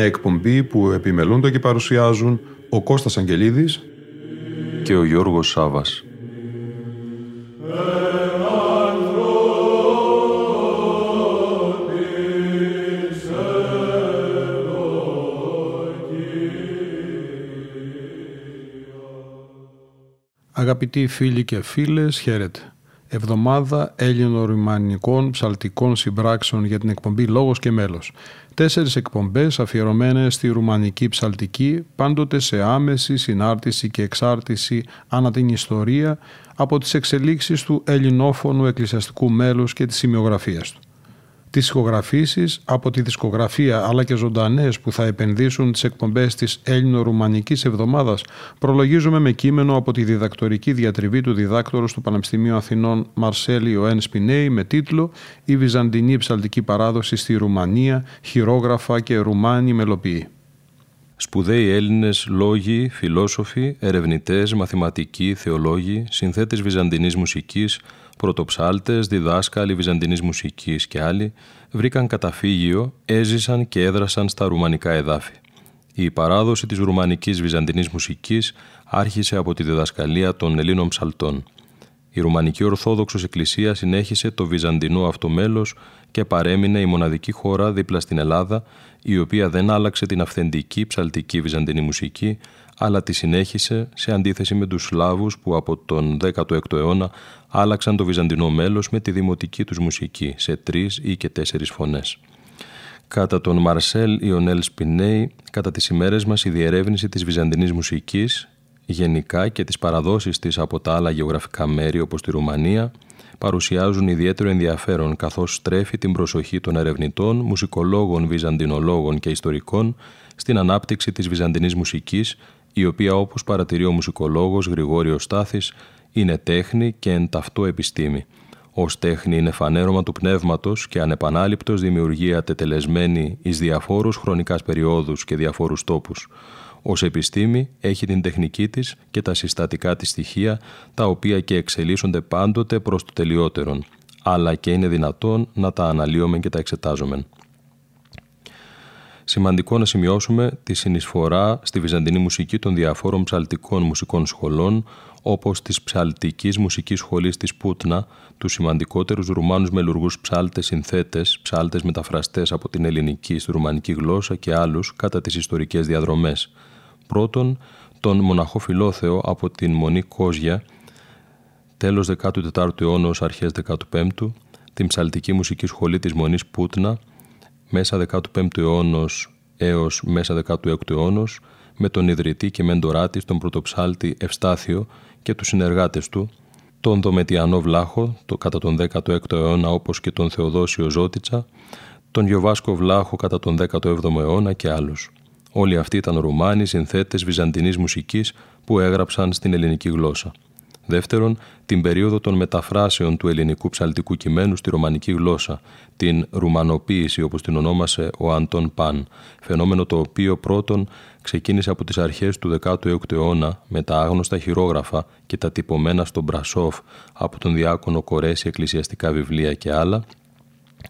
Μια εκπομπή που επιμελούνται και παρουσιάζουν ο Κώστας Αγγελίδης και ο Γιώργος Σάβας. Αγαπητοί φίλοι και φίλες, χαίρετε. Εβδομάδα Έλληνο-Ρουμανικών ψαλτικών συμπράξεων για την εκπομπή Λόγος και Μέλος. Τέσσερις εκπομπές αφιερωμένες στη ρουμανική ψαλτική, πάντοτε σε άμεση συνάρτηση και εξάρτηση ανά την ιστορία από τις εξελίξεις του ελληνόφωνου εκκλησιαστικού μέλους και της σημειογραφίας του τις ηχογραφήσεις από τη δισκογραφία αλλά και ζωντανές που θα επενδύσουν τις εκπομπές της Έλληνο-Ρουμανικής Εβδομάδας προλογίζουμε με κείμενο από τη διδακτορική διατριβή του διδάκτορου του Πανεπιστημίου Αθηνών Μαρσέλιο Εν Σπινέη με τίτλο «Η Βυζαντινή ψαλτική παράδοση στη Ρουμανία, χειρόγραφα και Ρουμάνοι μελοποιοί». Σπουδαίοι Έλληνες λόγοι, φιλόσοφοι, ερευνητές, μαθηματικοί, θεολόγοι, συνθέτες βυζαντινής μουσικής, πρωτοψάλτες, διδάσκαλοι βυζαντινής μουσικής και άλλοι βρήκαν καταφύγιο, έζησαν και έδρασαν στα ρουμανικά εδάφη. Η παράδοση της ρουμανικής βυζαντινής μουσικής άρχισε από τη διδασκαλία των Ελλήνων ψαλτών. Η Ρουμανική Ορθόδοξος Εκκλησία συνέχισε το βυζαντινό αυτό μέλος και παρέμεινε η μοναδική χώρα δίπλα στην Ελλάδα η οποία δεν άλλαξε την αυθεντική ψαλτική βυζαντινή μουσική αλλά τη συνέχισε σε αντίθεση με τους Σλάβους που από τον 16ο αιώνα άλλαξαν το βυζαντινό μέλος με τη δημοτική τους μουσική σε τρεις ή και τέσσερις φωνές. Κατά τον Μαρσέλ Ιονέλ Σπινέη, κατά τις ημέρες μας η διερεύνηση της βυζαντινής μουσικής γενικά και τις παραδόσεις της από τα άλλα γεωγραφικά μέρη όπως τη Ρουμανία παρουσιάζουν ιδιαίτερο ενδιαφέρον καθώς στρέφει την προσοχή των ερευνητών, μουσικολόγων, βυζαντινολόγων και ιστορικών στην ανάπτυξη της βυζαντινής μουσικής η οποία όπως παρατηρεί ο μουσικολόγος Γρηγόριος Στάθης είναι τέχνη και εν ταυτό επιστήμη. Ω τέχνη είναι φανέρωμα του πνεύματος και ανεπανάληπτος δημιουργία τετελεσμένη εις διαφόρους χρονικάς περιόδους και διαφόρους τόπους. Ω επιστήμη έχει την τεχνική της και τα συστατικά της στοιχεία, τα οποία και εξελίσσονται πάντοτε προς το τελειότερον, αλλά και είναι δυνατόν να τα αναλύουμε και τα εξετάζουμε σημαντικό να σημειώσουμε τη συνεισφορά στη βυζαντινή μουσική των διαφόρων ψαλτικών μουσικών σχολών, όπως της ψαλτικής μουσικής σχολής της Πούτνα, τους σημαντικότερους Ρουμάνους μελουργούς ψάλτες συνθέτες, ψάλτες μεταφραστές από την ελληνική στη ρουμανική γλώσσα και άλλους κατά τις ιστορικές διαδρομές. Πρώτον, τον μοναχό Φιλόθεο από την Μονή Κόζια, τέλος 14ου αιώνα ως αρχές 15ου, την ψαλτική μουσική σχολή της Μονής Πούτνα, μέσα 15ου αιώνος έως μέσα 16ου αιώνος με τον ιδρυτή και μέντορά της τον πρωτοψάλτη Ευστάθιο και τους συνεργάτες του, τον Δομετιανό Βλάχο, το κατά τον 16ο αιώνα όπως και τον Θεοδόσιο Ζώτιτσα, τον Γιοβάσκο Βλάχο κατά τον 17ο αιώνα και άλλους. Όλοι αυτοί ήταν Ρουμάνοι συνθέτες βυζαντινής μουσικής που έγραψαν στην ελληνική γλώσσα. Δεύτερον, την περίοδο των μεταφράσεων του ελληνικού ψαλτικού κειμένου στη ρωμανική γλώσσα, την ρουμανοποίηση όπως την ονόμασε ο Αντών Παν, φαινόμενο το οποίο πρώτον ξεκίνησε από τις αρχές του 16ου αιώνα με τα άγνωστα χειρόγραφα και τα τυπωμένα στον Μπρασόφ από τον διάκονο Κορέση εκκλησιαστικά βιβλία και άλλα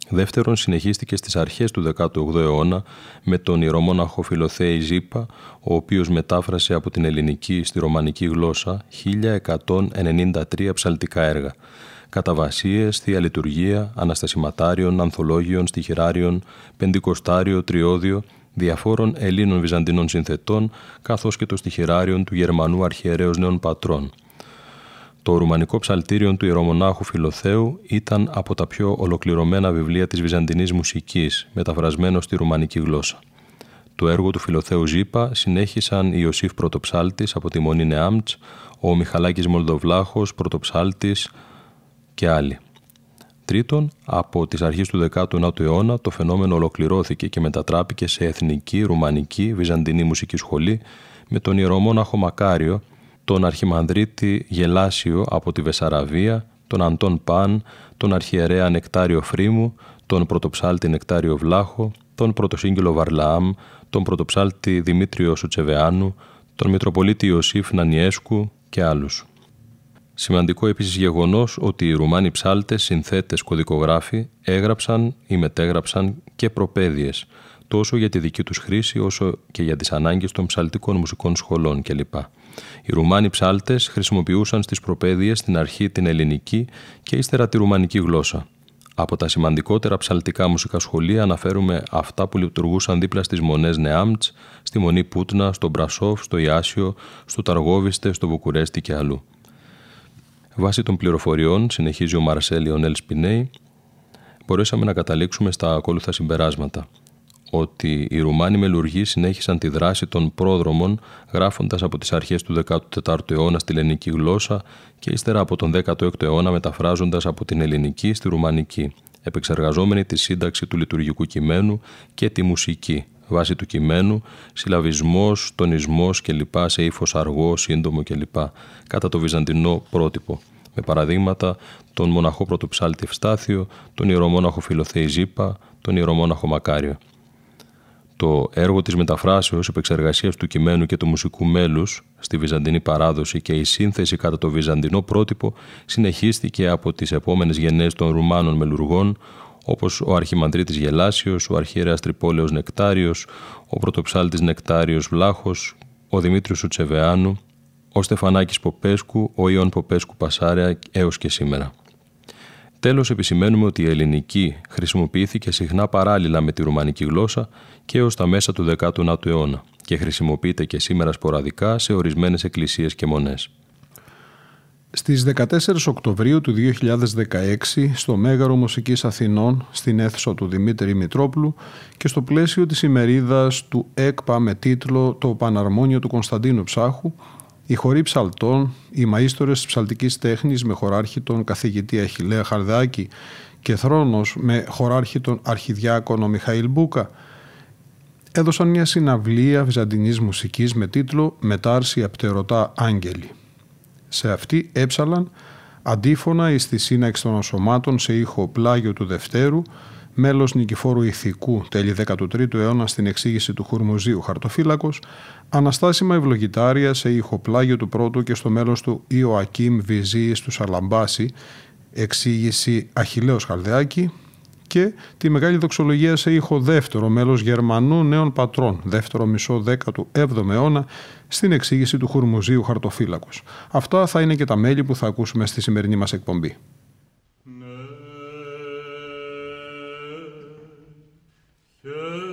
Δεύτερον, συνεχίστηκε στις αρχές του 18ου αιώνα με τον ιερομόναχο Φιλοθέη Ζήπα, ο οποίος μετάφρασε από την ελληνική στη ρωμανική γλώσσα 1193 ψαλτικά έργα, καταβασίες, θεία λειτουργία, αναστασιματάριων, ανθολόγιων, στοιχειράριων, πεντηκοστάριο, τριώδιο, διαφόρων Ελλήνων Βυζαντινών συνθετών, καθώς και το στοιχειράριον του Γερμανού Αρχιερέως Νέων Πατρών – το ρουμανικό ψαλτήριο του ιερομονάχου Φιλοθέου ήταν από τα πιο ολοκληρωμένα βιβλία της βυζαντινής μουσικής, μεταφρασμένο στη ρουμανική γλώσσα. Το έργο του Φιλοθέου Ζήπα συνέχισαν Ιωσήφ Πρωτοψάλτης από τη Μονή Νεάμτς, ο Μιχαλάκης Μολδοβλάχος Πρωτοψάλτης και άλλοι. Τρίτον, από τις αρχές του 19ου αιώνα το φαινόμενο ολοκληρώθηκε και μετατράπηκε σε εθνική, ρουμανική, βυζαντινή μουσική σχολή με τον ιερομόναχο Μακάριο, τον αρχιμανδρίτη Γελάσιο από τη Βεσαραβία, τον Αντών Παν, τον αρχιερέα Νεκτάριο Φρήμου, τον πρωτοψάλτη Νεκτάριο Βλάχο, τον πρωτοσύγγελο Βαρλαάμ, τον πρωτοψάλτη Δημήτριο Σουτσεβεάνου, τον Μητροπολίτη Ιωσήφ Νανιέσκου και άλλους. Σημαντικό επίσης γεγονός ότι οι Ρουμάνοι ψάλτες, συνθέτες, κωδικογράφοι έγραψαν ή μετέγραψαν και προπαίδειες, τόσο για τη δική τους χρήση όσο και για τις ανάγκες των ψαλτικών μουσικών σχολών κλπ. Οι Ρουμάνοι ψάλτες χρησιμοποιούσαν στις προπαίδειες στην αρχή την ελληνική και ύστερα τη ρουμανική γλώσσα. Από τα σημαντικότερα ψαλτικά μουσικά σχολεία αναφέρουμε αυτά που λειτουργούσαν δίπλα στις μονές Νεάμτς, στη Μονή Πούτνα, στο Μπρασόφ, στο Ιάσιο, στο Ταργόβιστε, στο Βουκουρέστι και αλλού. Βάσει των πληροφοριών, συνεχίζει ο Μαρσέλ Ιονέλ Σπινέη, μπορέσαμε να καταλήξουμε στα ακόλουθα συμπεράσματα. Ότι οι Ρουμάνοι μελουργοί συνέχισαν τη δράση των πρόδρομων γράφοντας από τις αρχές του 14ου αιώνα στη ελληνική γλώσσα και ύστερα από τον 16ο αιώνα μεταφράζοντας από την ελληνική στη ρουμανική, επεξεργαζόμενοι τη σύνταξη του λειτουργικού κειμένου και τη μουσική, βάση του κειμένου, συλλαβισμός, τονισμός κλπ. σε ύφος αργό, σύντομο κλπ. κατά το βυζαντινό πρότυπο. Με παραδείγματα τον μοναχό πρωτοψάλτη Ευστάθιο, τον ιερομόναχο Φιλοθέη Ζήπα, τον ιερομόναχο Μακάριο. Το έργο της μεταφράσεως, επεξεργασίας του κειμένου και του μουσικού μέλους στη βυζαντινή παράδοση και η σύνθεση κατά το βυζαντινό πρότυπο συνεχίστηκε από τις επόμενες γενναίες των Ρουμάνων μελουργών όπως ο Αρχιμανδρίτης Γελάσιος, ο Αρχιερέας Τρυπόλεος Νεκτάριος, ο Πρωτοψάλτης Νεκτάριος Βλάχος, ο Δημήτριος Σουτσεβεάνου, ο Στεφανάκης Ποπέσκου, ο Ιων Ποπέσκου Πασάρια έως και σήμερα. Τέλος επισημαίνουμε ότι η ελληνική χρησιμοποιήθηκε συχνά παράλληλα με τη ρουμανική γλώσσα και έως τα μέσα του 19ου αιώνα και χρησιμοποιείται και σήμερα σποραδικά σε ορισμένες εκκλησίες και μονές. Στις 14 Οκτωβρίου του 2016 στο Μέγαρο Μουσικής Αθηνών στην αίθουσα του Δημήτρη Μητρόπουλου και στο πλαίσιο της ημερίδας του ΕΚΠΑ με τίτλο «Το Παναρμόνιο του Κωνσταντίνου Ψάχου» οι χοροί ψαλτών, οι μαΐστορες της ψαλτικής τέχνης με χωράρχη τον καθηγητή Αχιλέα Χαρδάκη και θρόνος με χωράρχη τον αρχιδιάκονο Μιχαήλ Μπούκα έδωσαν μια συναυλία βυζαντινής μουσικής με τίτλο «Μετάρση απτερωτά άγγελοι». Σε αυτή έψαλαν αντίφωνα εις τη σύναξη των ασωμάτων σε ήχο πλάγιο του Δευτέρου, μέλος νικηφόρου ηθικού τέλη 13ου αιώνα στην εξήγηση του Χουρμουζίου Χαρτοφύλακος, Αναστάσιμα ευλογητάρια σε ηχοπλάγιο του πρώτου και στο μέλος του Ιωακίμ Βυζή του Σαλαμπάση, εξήγηση Αχιλέος Χαλδεάκη και τη μεγάλη δοξολογία σε ήχο δεύτερο μέλος Γερμανού νέων πατρών, δεύτερο μισό 17ου αιώνα, στην εξήγηση του Χουρμουζίου Χαρτοφύλακος. Αυτά θα είναι και τα μέλη που θα ακούσουμε στη σημερινή μας εκπομπή. Ναι,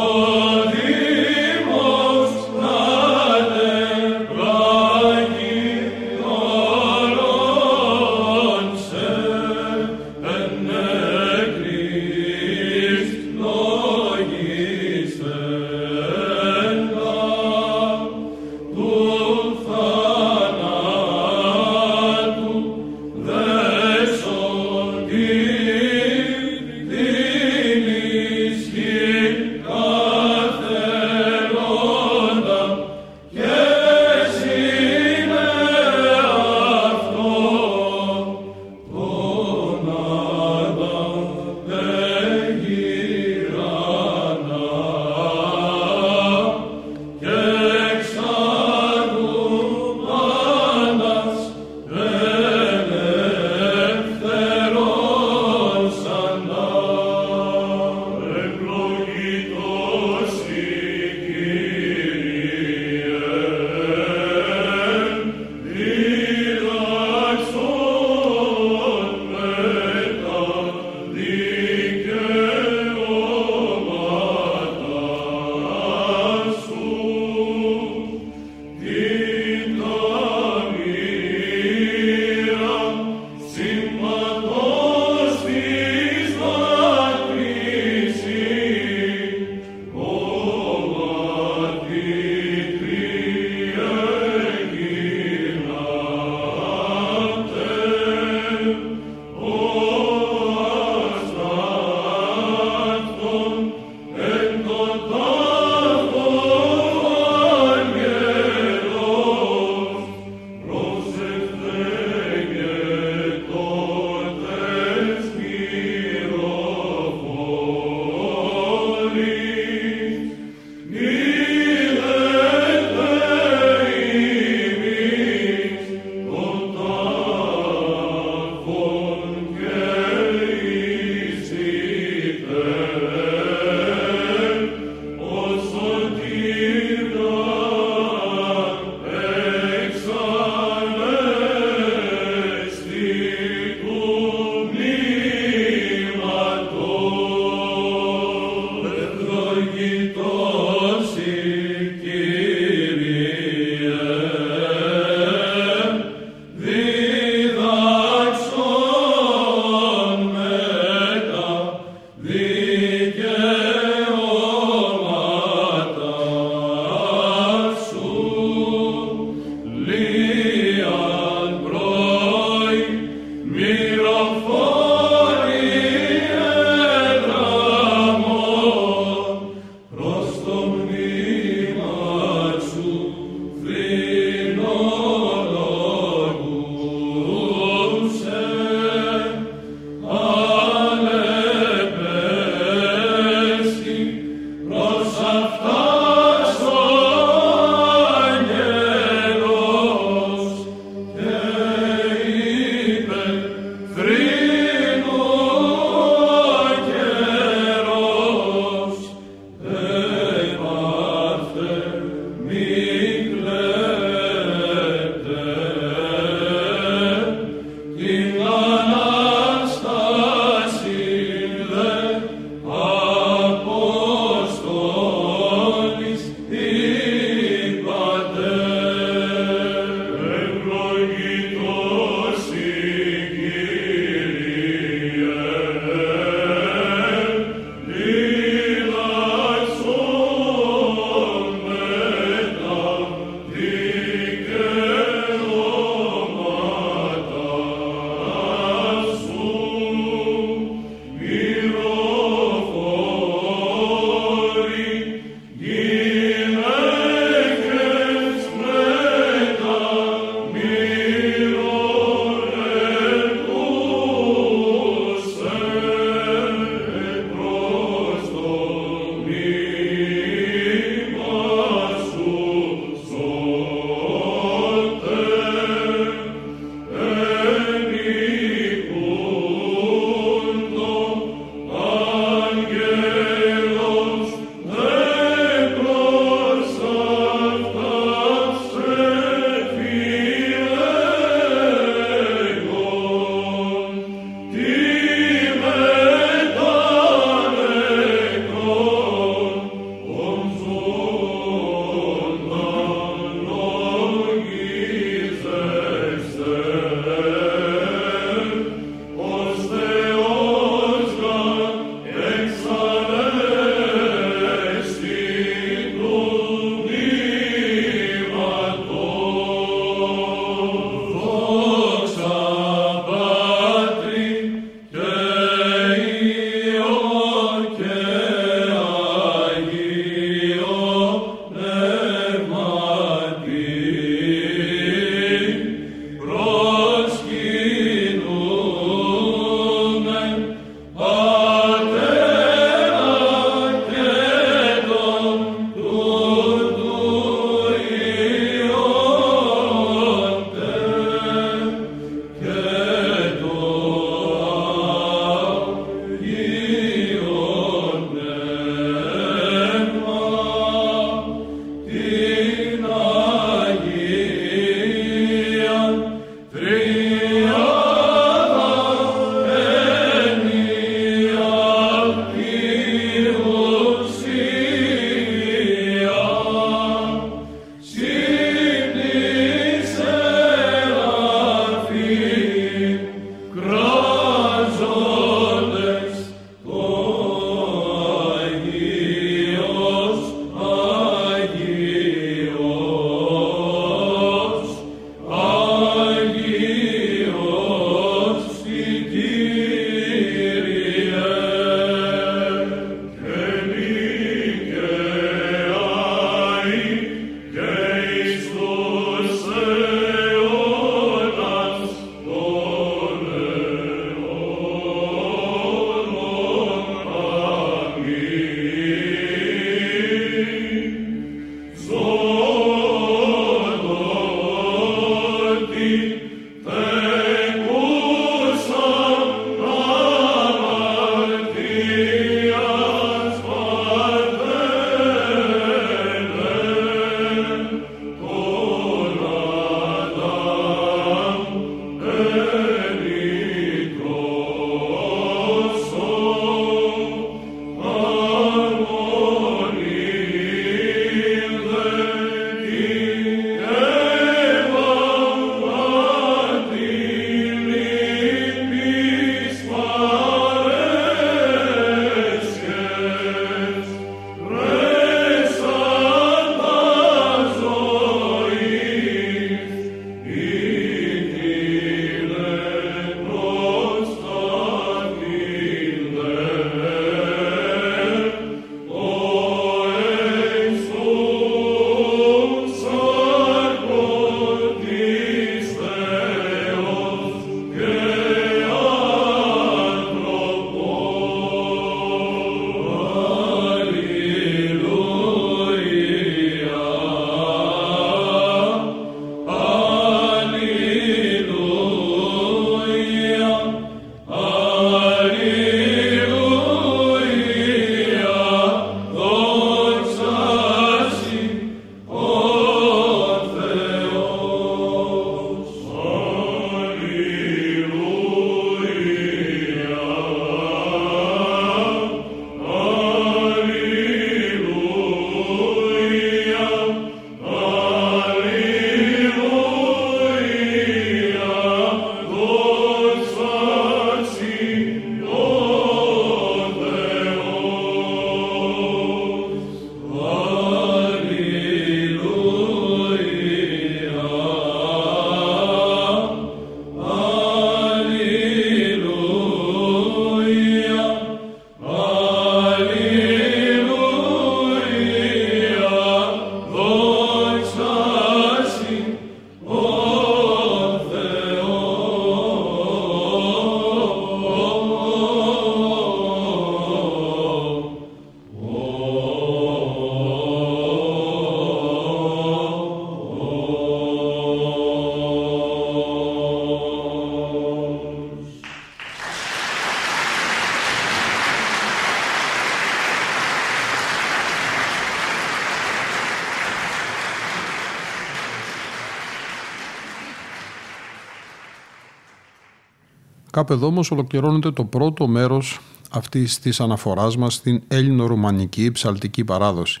Κάπου εδώ όμως ολοκληρώνεται το πρώτο μέρος αυτής της αναφοράς μας στην Έλληνο-Ρουμανική ψαλτική παράδοση.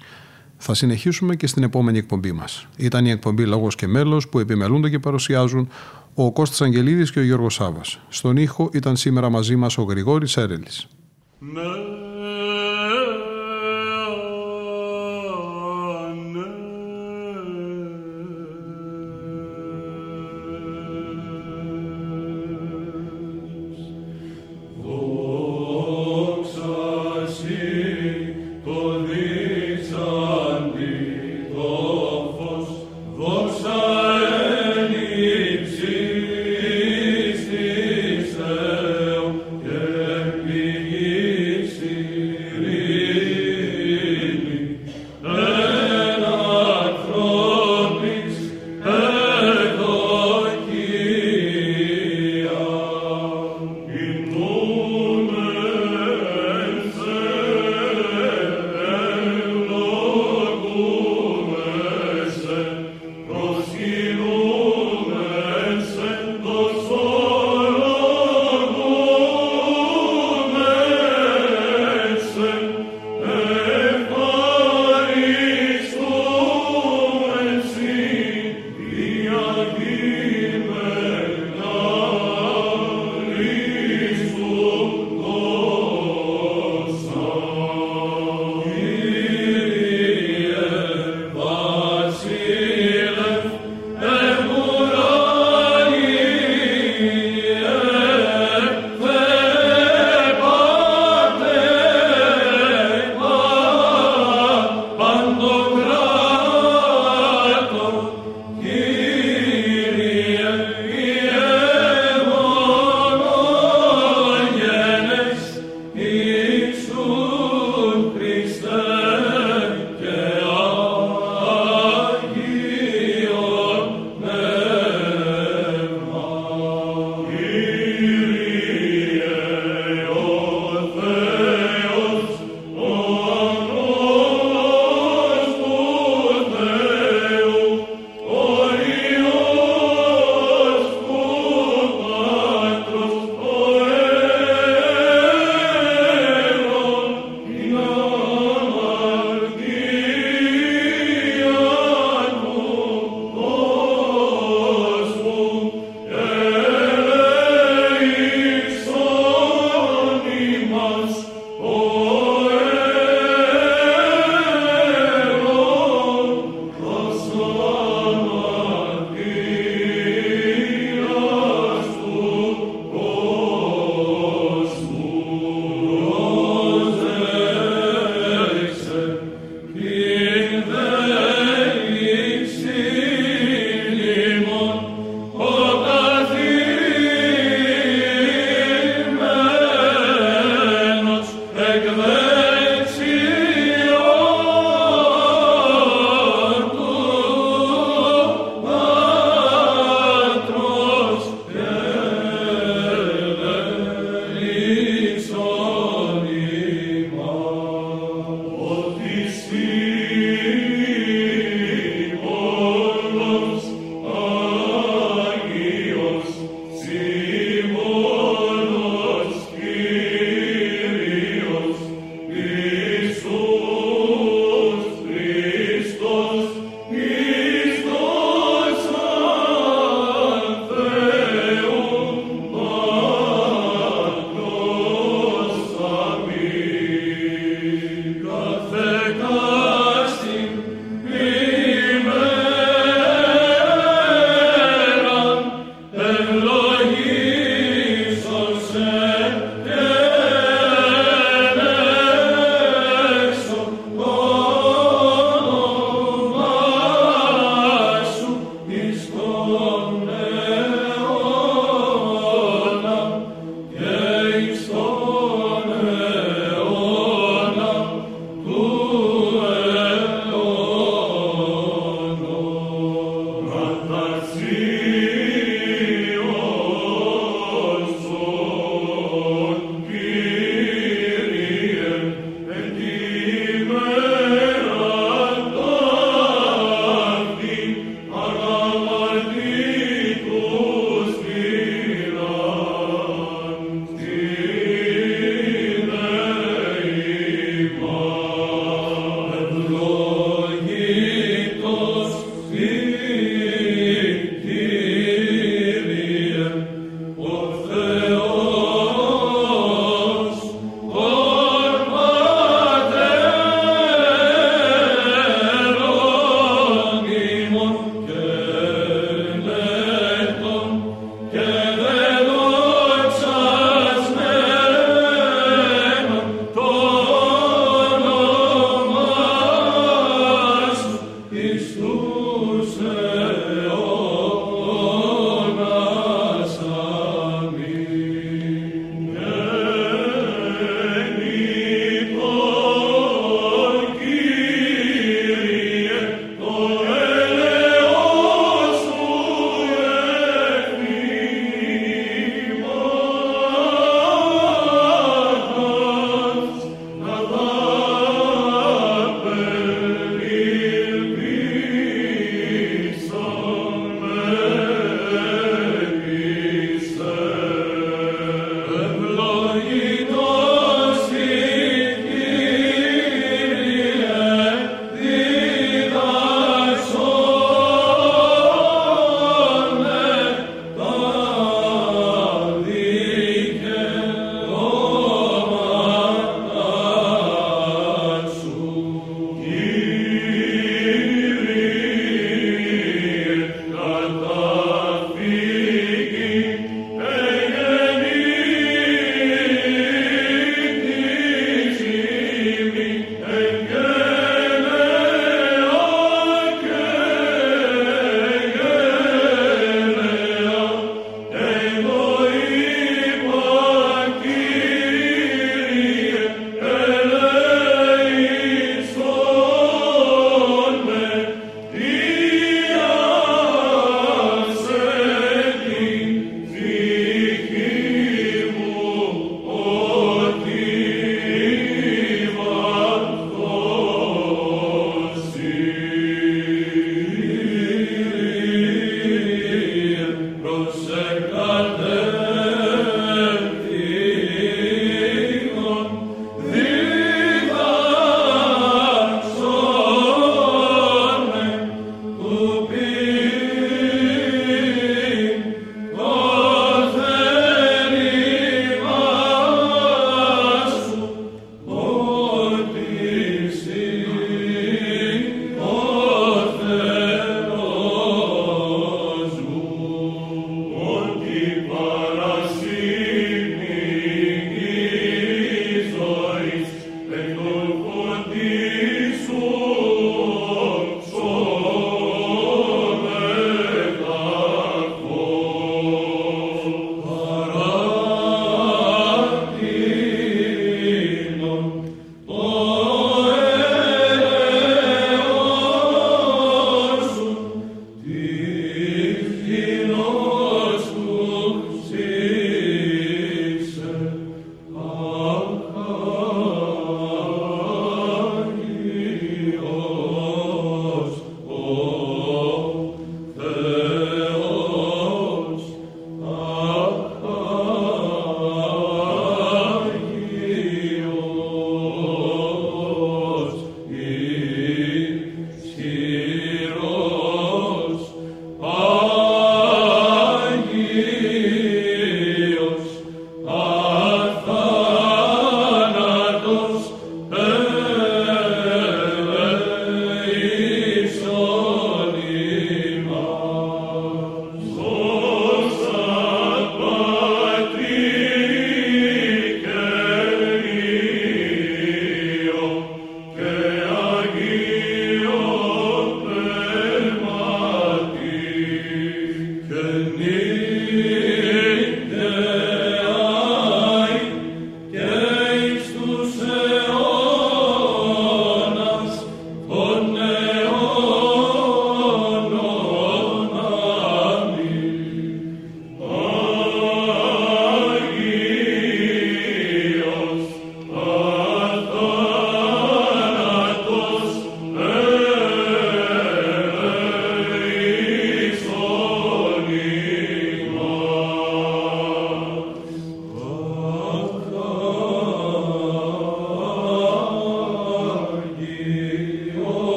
Θα συνεχίσουμε και στην επόμενη εκπομπή μας. Ήταν η εκπομπή Λόγος και Μέλος που επιμελούνται και παρουσιάζουν ο Κώστας Αγγελίδης και ο Γιώργος Σάβας. Στον ήχο ήταν σήμερα μαζί μας ο Γρηγόρης Έρελης. Ναι.